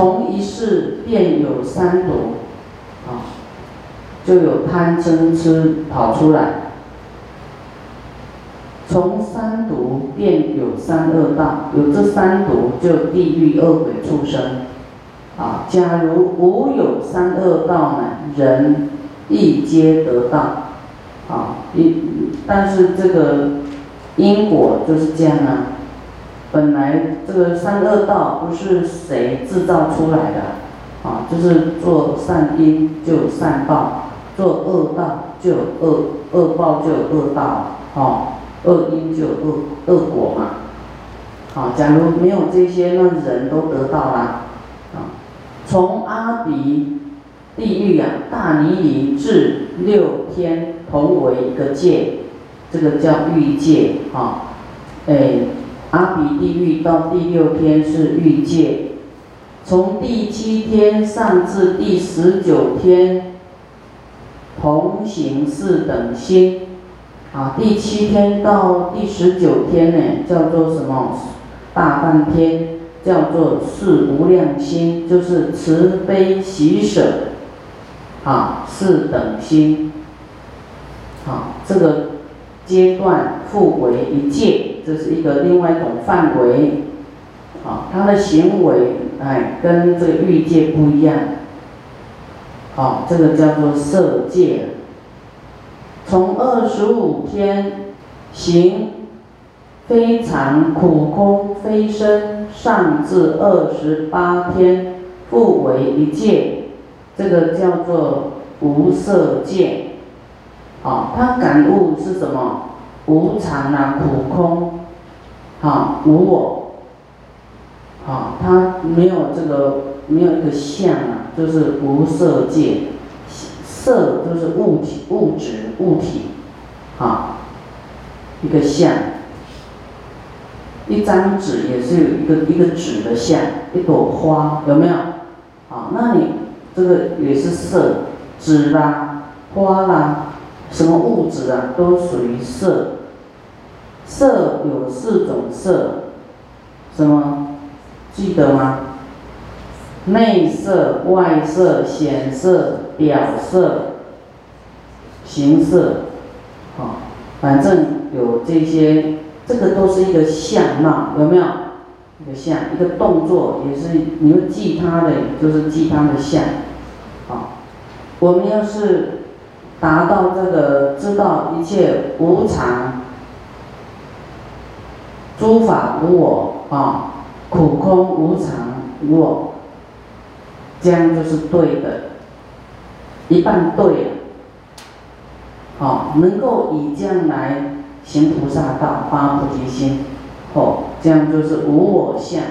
从一世便有三毒，啊，就有贪嗔痴跑出来。从三毒便有三恶道，有这三毒就地狱恶鬼畜生。啊，假如无有三恶道呢，人亦皆得道。啊，一但是这个因果就是这样啊。本来这个三恶道不是谁制造出来的，啊，就是做善因就有善报，做恶道就有恶恶报就有恶道，哦，恶因就有恶恶果嘛。好，假如没有这些，那人都得到啦。啊，从阿鼻地狱啊，大尼尼至六天同为一个界，这个叫欲界，哈，哎。阿鼻地狱到第六天是欲界，从第七天上至第十九天，同行四等心。啊，第七天到第十九天呢，叫做什么？大半天叫做四无量心，就是慈悲喜舍。啊，四等心。啊，这个阶段复为一界。这是一个另外一种范围，啊，他的行为哎跟这个欲界不一样，好，这个叫做色界。从二十五天行非常苦空非身，上至二十八天复为一界，这个叫做无色界。好，他感悟是什么？无常啊，苦空，好无我，好，它没有这个没有一个相啊，就是无色界，色就是物体物质物体，好，一个相，一张纸也是有一个一个纸的像，一朵花有没有？好，那你这个也是色，纸啦，花啦，什么物质啊，都属于色。色有四种色，什么记得吗？内色、外色、显色、表色、形色，好，反正有这些，这个都是一个相貌，有没有？一个相，一个动作也是，你要记它的，就是记它的相，好。我们要是达到这个，知道一切无常。诸法无我啊，苦空无常无我，这样就是对的，一半对了。好，能够以这样来行菩萨道，发菩提心，哦，这样就是无我相，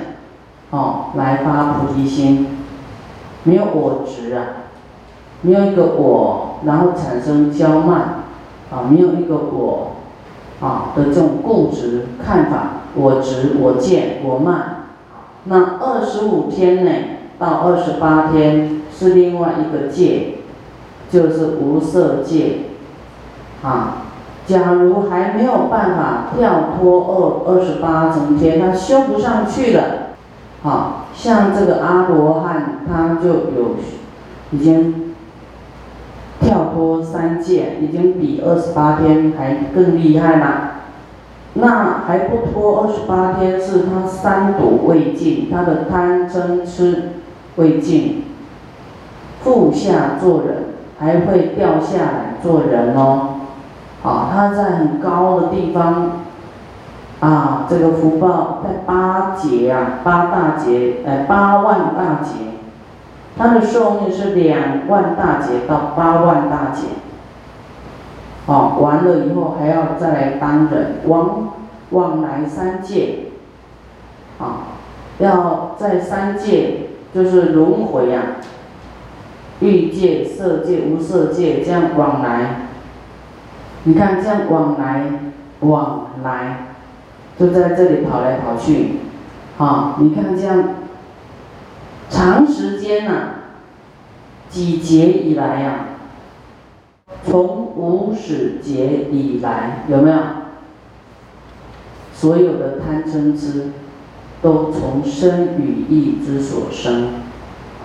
哦，来发菩提心，没有我执啊，没有一个我，然后产生骄慢，啊，没有一个我，啊的这种固执看法。我执、我见、我慢，那二十五天内，到二十八天是另外一个界，就是无色界，啊，假如还没有办法跳脱二二十八层天，他修不上去了，啊，像这个阿罗汉，他就有已经跳脱三界，已经比二十八天还更厉害了。那还不脱二十八天，是他三毒未尽，他的贪嗔痴未尽，腹下做人还会掉下来做人哦。啊，他在很高的地方，啊，这个福报在八劫啊，八大劫，哎，八万大劫，他的寿命是两万大劫到八万大劫。哦，完了以后还要再来当人，往往来三界，啊，要在三界就是轮回啊，欲界、色界、无色界这样往来。你看这样往来往来，就在这里跑来跑去，啊，你看这样长时间呐，几劫以来呀。从无始劫以来，有没有？所有的贪嗔痴，都从身语意之所生，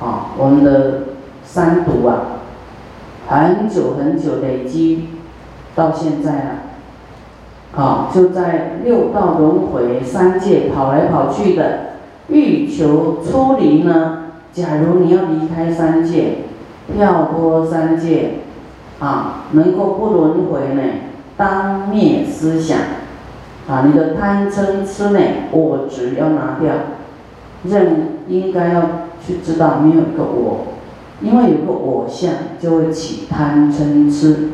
啊，我们的三毒啊，很久很久累积到现在了，啊，就在六道轮回三界跑来跑去的，欲求出离呢？假如你要离开三界，跳脱三界，啊，能够不轮回呢？当灭思想，啊，你的贪嗔痴呢，我执要拿掉，认应该要去知道没有一个我，因为有个我相就会起贪嗔痴，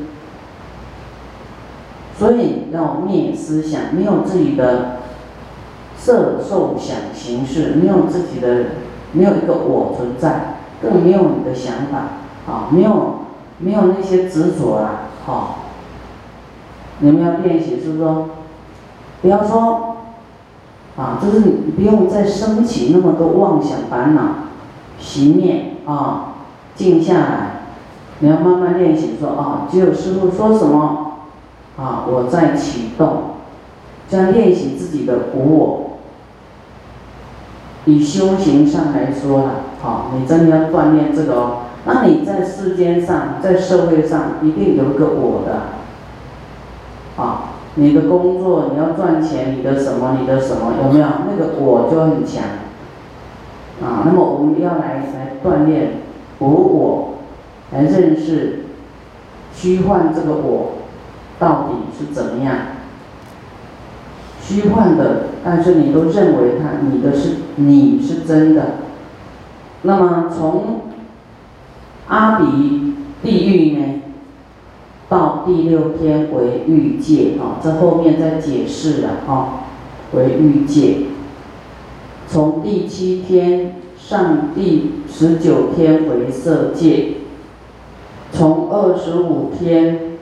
所以要灭思想，没有自己的色受想行识，没有自己的，没有一个我存在，更没有你的想法，啊，没有没有那些执着啊，好。你们要练习，是不是说，不要说，啊，就是你不用再升起那么多妄想烦恼，熄灭啊，静下来，你要慢慢练习说啊，只有师傅说什么，啊，我在启动，这样练习自己的无我。以修行上来说了，好，你真的要锻炼这个哦，那你在世间上，在社会上一定有一个我的。啊，你的工作你要赚钱，你的什么，你的什么有没有？那个我就很强。啊，那么我们要来来锻炼无我，来认识虚幻这个我到底是怎么样？虚幻的，但是你都认为它你的是你是真的。那么从阿鼻地狱呢？到第六天为欲界啊，这后面再解释了啊，为欲界。从第七天上第十九天为色界，从二十五天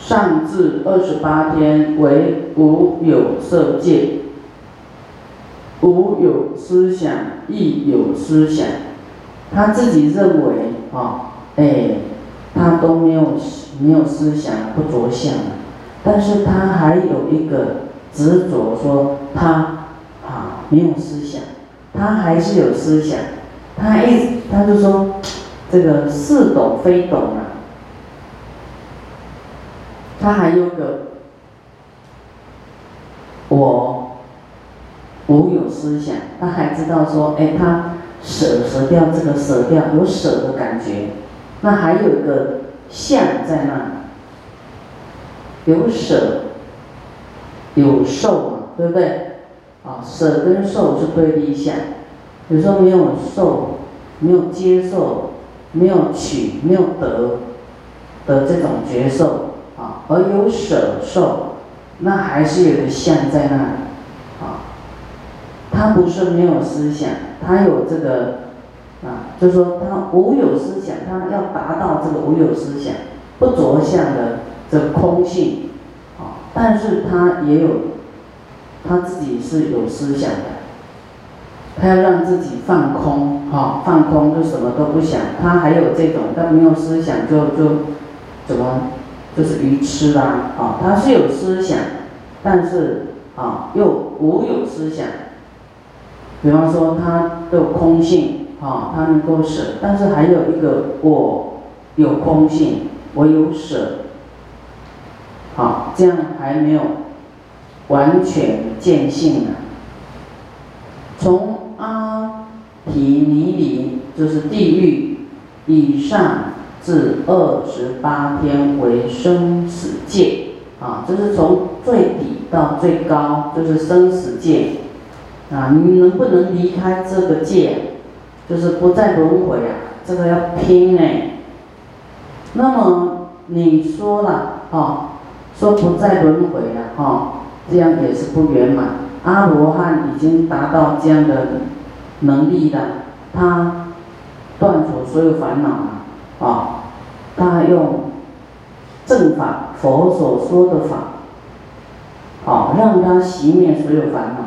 上至二十八天为无有色界，无有思想亦有思想，他自己认为啊，哎。他都没有没有思想不着相但是他还有一个执着，说他啊没有思想，他还是有思想，他一他就说这个似懂非懂啊，他还有个我无有思想，他还知道说，哎，他舍舍掉这个舍掉有舍的感觉。那还有一个相在那，有舍，有受嘛，对不对？啊，舍跟受是对立相。有时候没有受，没有接受，没有取，没有得的这种觉受啊，而有舍受，那还是有个相在那里。他不是没有思想，他有这个。啊，就说他无有思想，他要达到这个无有思想、不着相的这空性，啊，但是他也有他自己是有思想的，他要让自己放空，哈，放空就什么都不想，他还有这种，但没有思想就就怎么就是愚痴啦，啊，他是有思想，但是啊又无有思想，比方说他的空性。啊，他能够舍，但是还有一个我有空性，我有舍，好，这样还没有完全见性呢。从阿提尼里就是地狱以上至二十八天为生死界，啊，就是从最底到最高就是生死界，啊，你能不能离开这个界？就是不再轮回啊，这个要拼呢。那么你说了哦，说不再轮回了哈，这样也是不圆满。阿罗汉已经达到这样的能力了，他断除所有烦恼了啊，他用正法佛所说的法，哦让他熄灭所有烦恼，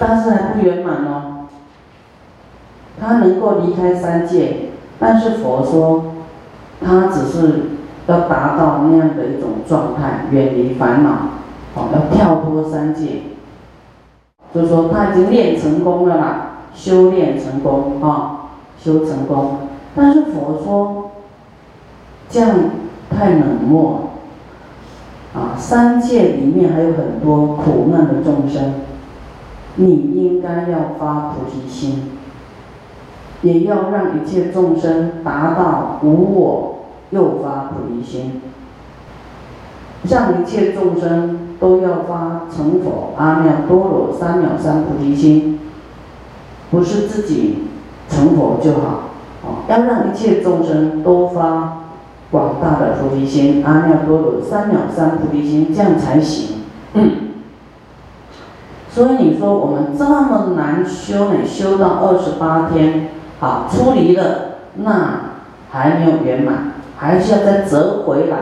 但是还不圆满哦。他能够离开三界，但是佛说，他只是要达到那样的一种状态，远离烦恼，哦，要跳脱三界，就说他已经练成功了啦，修炼成功啊，修成功。但是佛说，这样太冷漠啊！三界里面还有很多苦难的众生，你应该要发菩提心，也要让一切众生达到无我，又发菩提心，让一切众生都要发成佛阿耨多罗三藐三菩提心，不是自己成佛就好。要让一切众生都发广大的菩提心，阿耨多罗三藐三菩提心，这样才行。所以你说我们这么难修呢？修到二十八天，好出离了，那还没有圆满，还是要再折回来。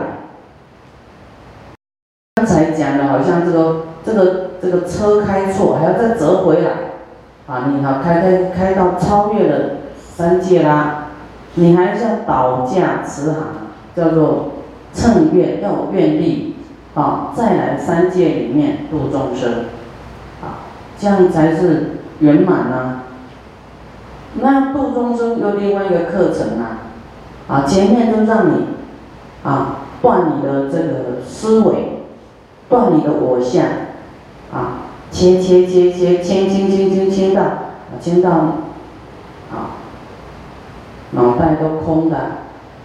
刚才讲的好像这个这个这个车开错，还要再折回来，啊，你好开开开到超越了三界啦。你还是要倒驾慈航，叫做乘愿，要有愿力，啊，再来三界里面度众生，这样才是圆满呐。那度众生有另外一个课程啊，啊，前面都让你，啊，断你的这个思维，断你的我相，啊，切切切切，清清清清清到，清到，啊。脑袋都空的，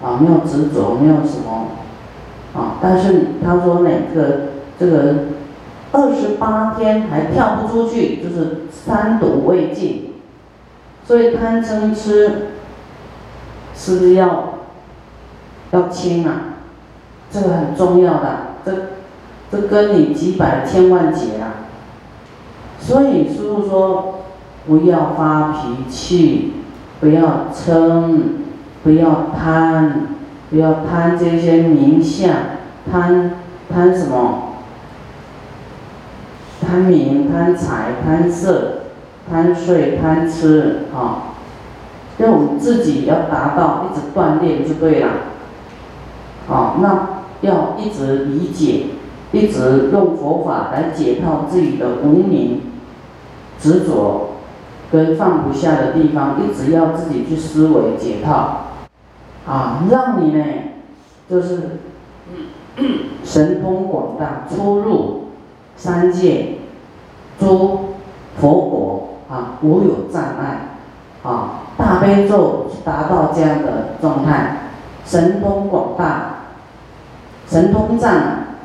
啊，没有执着，没有什么，啊，但是他说哪，个这个二十八天还跳不出去，就是三毒未尽，所以贪嗔痴是不是要要清啊？这个很重要的，这这跟你几百千万劫啊，所以师父说不要发脾气。不要嗔，不要贪，不要贪这些名相，贪贪什么？贪名、贪财、贪色、贪睡、贪吃啊！要我们自己要达到一直锻炼就对了。啊，那要一直理解，一直用佛法来解套自己的无名执着。跟放不下的地方，一直要自己去思维解套，啊，让你呢，就是 神通广大，出入三界诸佛国啊，无有障碍，啊，大悲咒达到这样的状态，神通广大，神通藏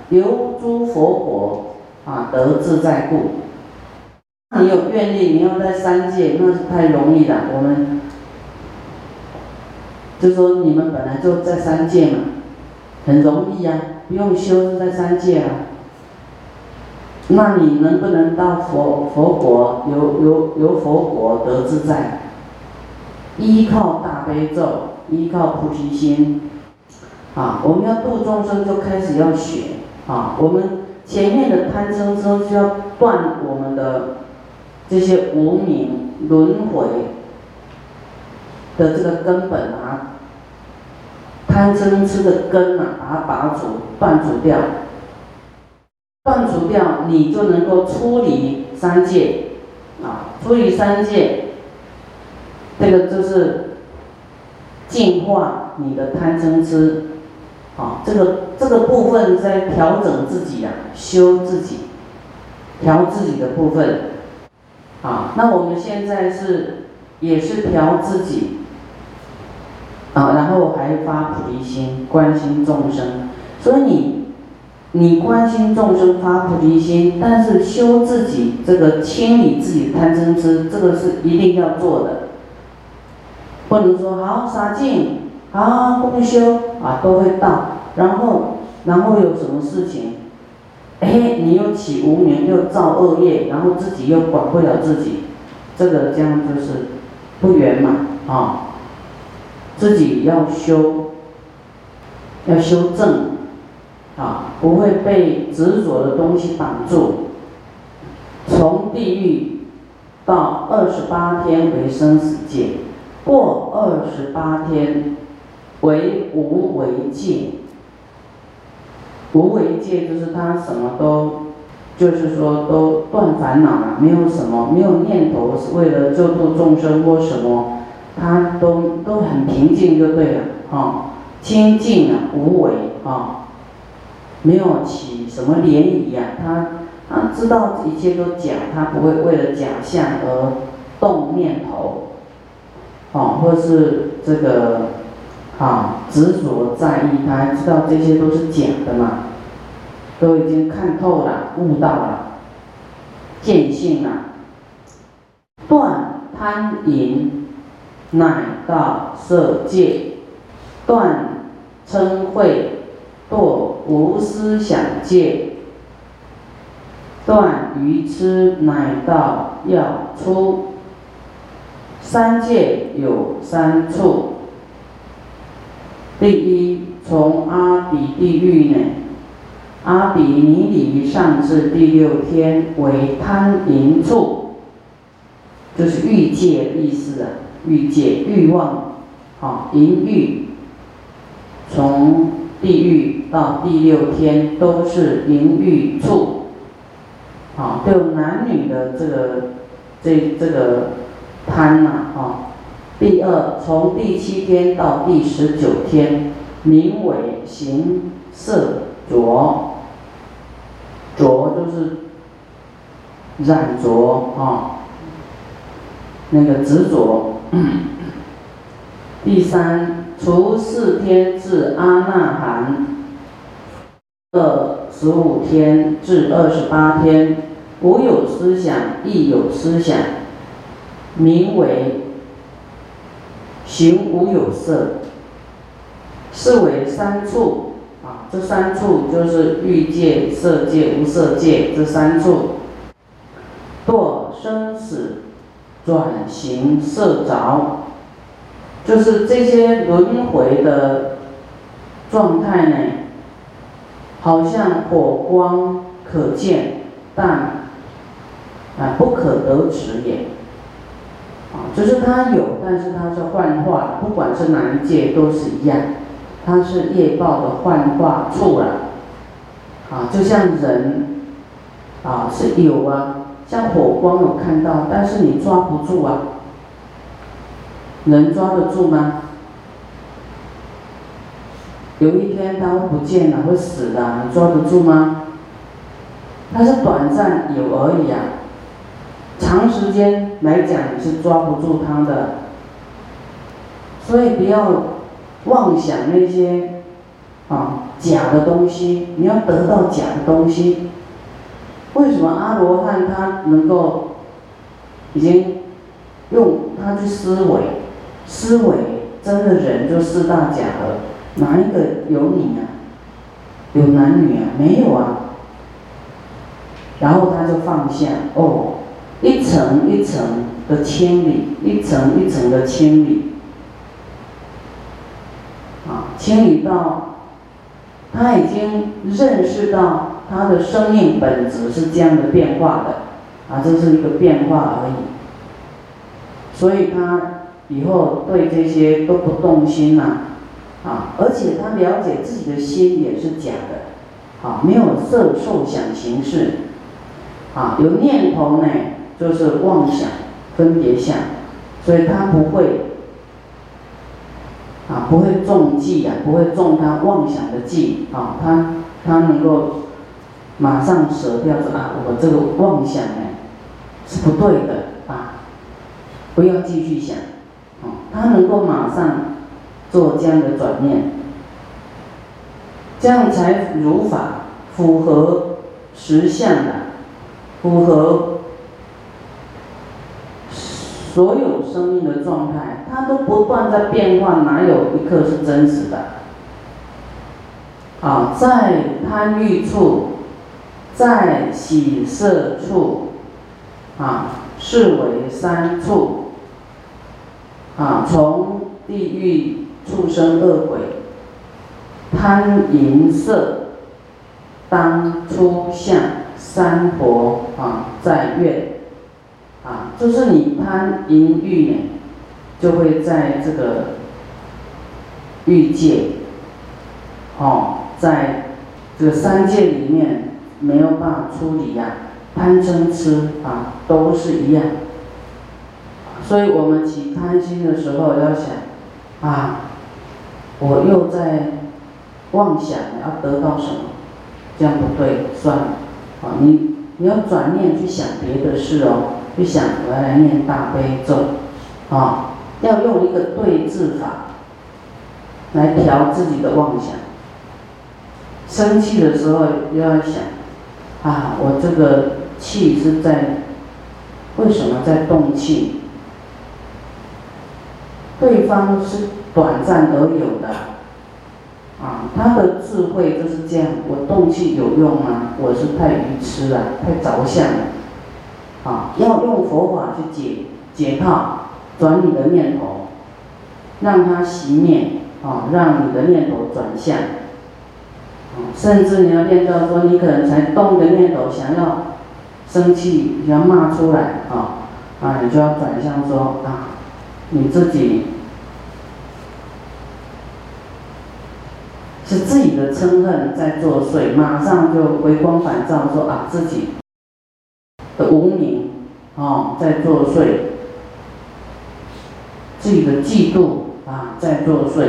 游诸佛国啊，得自在故。你有愿力，你要在三界，那是太容易了。我们就说你们本来就在三界嘛，很容易呀，不用修就在三界了。那你能不能到佛佛国，有有有佛国得自在？依靠大悲咒，依靠菩提心，啊，我们要度众生就开始要学啊。我们前面的贪嗔痴需要断我们的。这些无名轮回的这个根本啊，贪嗔痴的根啊，把它拔除、断除掉，断除掉，你就能够出离三界啊，出离三界，这个就是净化你的贪嗔痴啊，这个这个部分在调整自己啊，修自己，调自己的部分。啊，那我们现在是也是调自己，啊，然后还发菩提心，关心众生。所以你，你关心众生发菩提心，但是修自己这个清理自己贪嗔痴，这个是一定要做的。不能说好洒净，好共修啊，都会到，然后然后有什么事情？哎，你又起无名，又造恶业，然后自己又管不了自己，这个这样就是不圆满啊。自己要修，要修正啊，不会被执着的东西绑住。从地狱到二十八天为生死界，过二十八天为无为界。无为界就是他什么都就是说都断烦恼了，没有什么，没有念头是为了救度众生或什么，他都都很平静就对了，哈，清净啊，无为啊，没有起什么涟漪啊，他他知道一切都假，他不会为了假象而动念头，哦，或是这个，啊，执着在意，他知道这些都是假的嘛。都已经看透了，悟到了，见性了，断贪淫，乃到色界，断嗔恚，堕无思想界，断愚痴，乃道要出。三界有三处，第一从阿鼻地狱呢。阿比尼里上至第六天为贪淫处，就是欲界的意思啊，欲界欲望，啊，淫欲，从地狱到第六天都是淫欲处，啊，就男女的这个这这个贪呐，啊，第二从第七天到第十九天，名为行色浊。浊就是染浊啊，那个执着。第三，除四天至阿那含，二十五天至二十八天，无有思想，亦有思想，名为行无有色，是为三处啊。这三处就是欲界、色界、无色界这三处，堕生死转行色着，就是这些轮回的状态呢，好像火光可见，但啊不可得持也。啊，就是它有，但是它是幻化，不管是哪一界都是一样。它是业报的幻化处了，啊，就像人，啊是有啊，像火光有看到，但是你抓不住啊，能抓得住吗？有一天它会不见了，会死的，你抓得住吗？它是短暂有而已啊，长时间来讲你是抓不住它的，所以不要。妄想那些啊假的东西，你要得到假的东西。为什么阿罗汉他能够已经用他去思维，思维真的人就四大假了，哪一个有你啊？有男女啊？没有啊。然后他就放下，哦，一层一层的清理，一层一层的清理。清理到，他已经认识到他的生命本质是这样的变化的，啊，这是一个变化而已。所以他以后对这些都不动心了，啊，而且他了解自己的心也是假的，啊，没有色受想行识，啊，有念头呢就是妄想分别相，所以他不会。啊，不会中计啊，不会中他妄想的计啊，他他能够马上舍掉说啊，我这个妄想呢是不对的啊，不要继续想，啊他能够马上做这样的转念，这样才如法符合实相的，符合。所有生命的状态，它都不断在变化，哪有一刻是真实的？啊，在贪欲处，在喜色处，啊，视为三处。啊，从地狱、畜生、恶鬼，贪淫色，当出相三佛啊，在愿。啊，就是你贪淫欲呢，就会在这个欲界，哦，在这个三界里面没有办法处理呀，贪嗔痴啊，都是一样。所以我们起贪心的时候要想，啊，我又在妄想要得到什么，这样不对，算了，啊，你你要转念去想别的事哦，去想我要来念大悲咒，啊，要用一个对治法来调自己的妄想。生气的时候又要想，啊，我这个气是在为什么在动气？对方是短暂而有的，啊，他的智慧就是这样。我动气有用吗？我是太愚痴了，太着相了，啊，要用佛法去解解套，转你的念头，让它熄灭，啊，让你的念头转向，啊，甚至你要练到说，你可能才动个念头，想要生气，想要骂出来，啊，啊，你就要转向说啊。你自己是自己的嗔恨在作祟，马上就回光返照，说啊自己的无名啊在作祟，自己的嫉妒啊在作祟，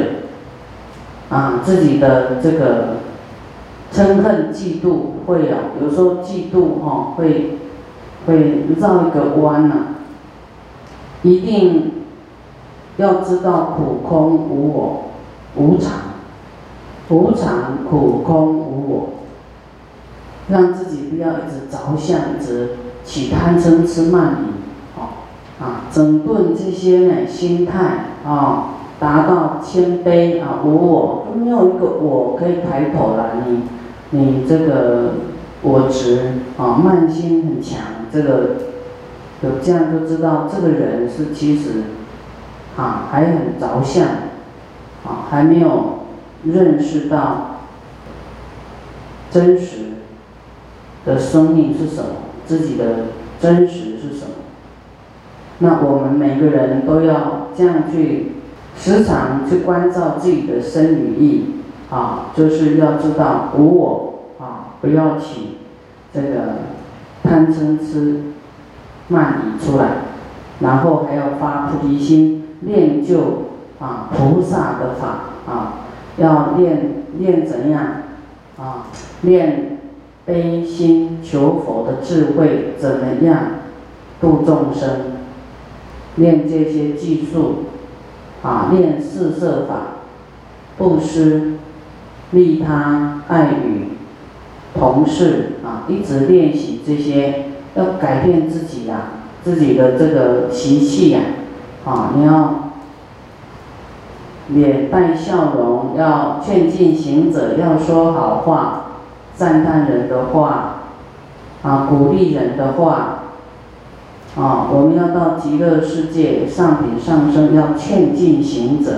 啊自己的这个嗔恨嫉妒会有，有时候嫉妒哈会会绕一个弯呐，一定。要知道苦空无我，无常，无常苦空无我，让自己不要一直着相，一直起贪嗔痴慢疑，哦，啊，整顿这些呢心态啊，达到谦卑啊，无我，都没有一个我可以抬头了。你，你这个我执啊，慢心很强，这个有这样就知道这个人是其实。啊，还很着相，啊，还没有认识到真实的生命是什么，自己的真实是什么。那我们每个人都要这样去时常去关照自己的身与意，啊，就是要知道无我，啊，不要起这个贪嗔痴慢疑出来，然后还要发菩提心。练就啊菩萨的法啊，要练练怎样啊？练悲心求佛的智慧，怎么样度众生？练这些技术啊，练四摄法，布施、利他、爱语、同事啊，一直练习这些，要改变自己呀，自己的这个习气呀。啊，啊你要脸带笑容，要劝进行者，要说好话，赞叹人的话，啊，鼓励人的话，啊，我们要到极乐世界上品上升，要劝进行者。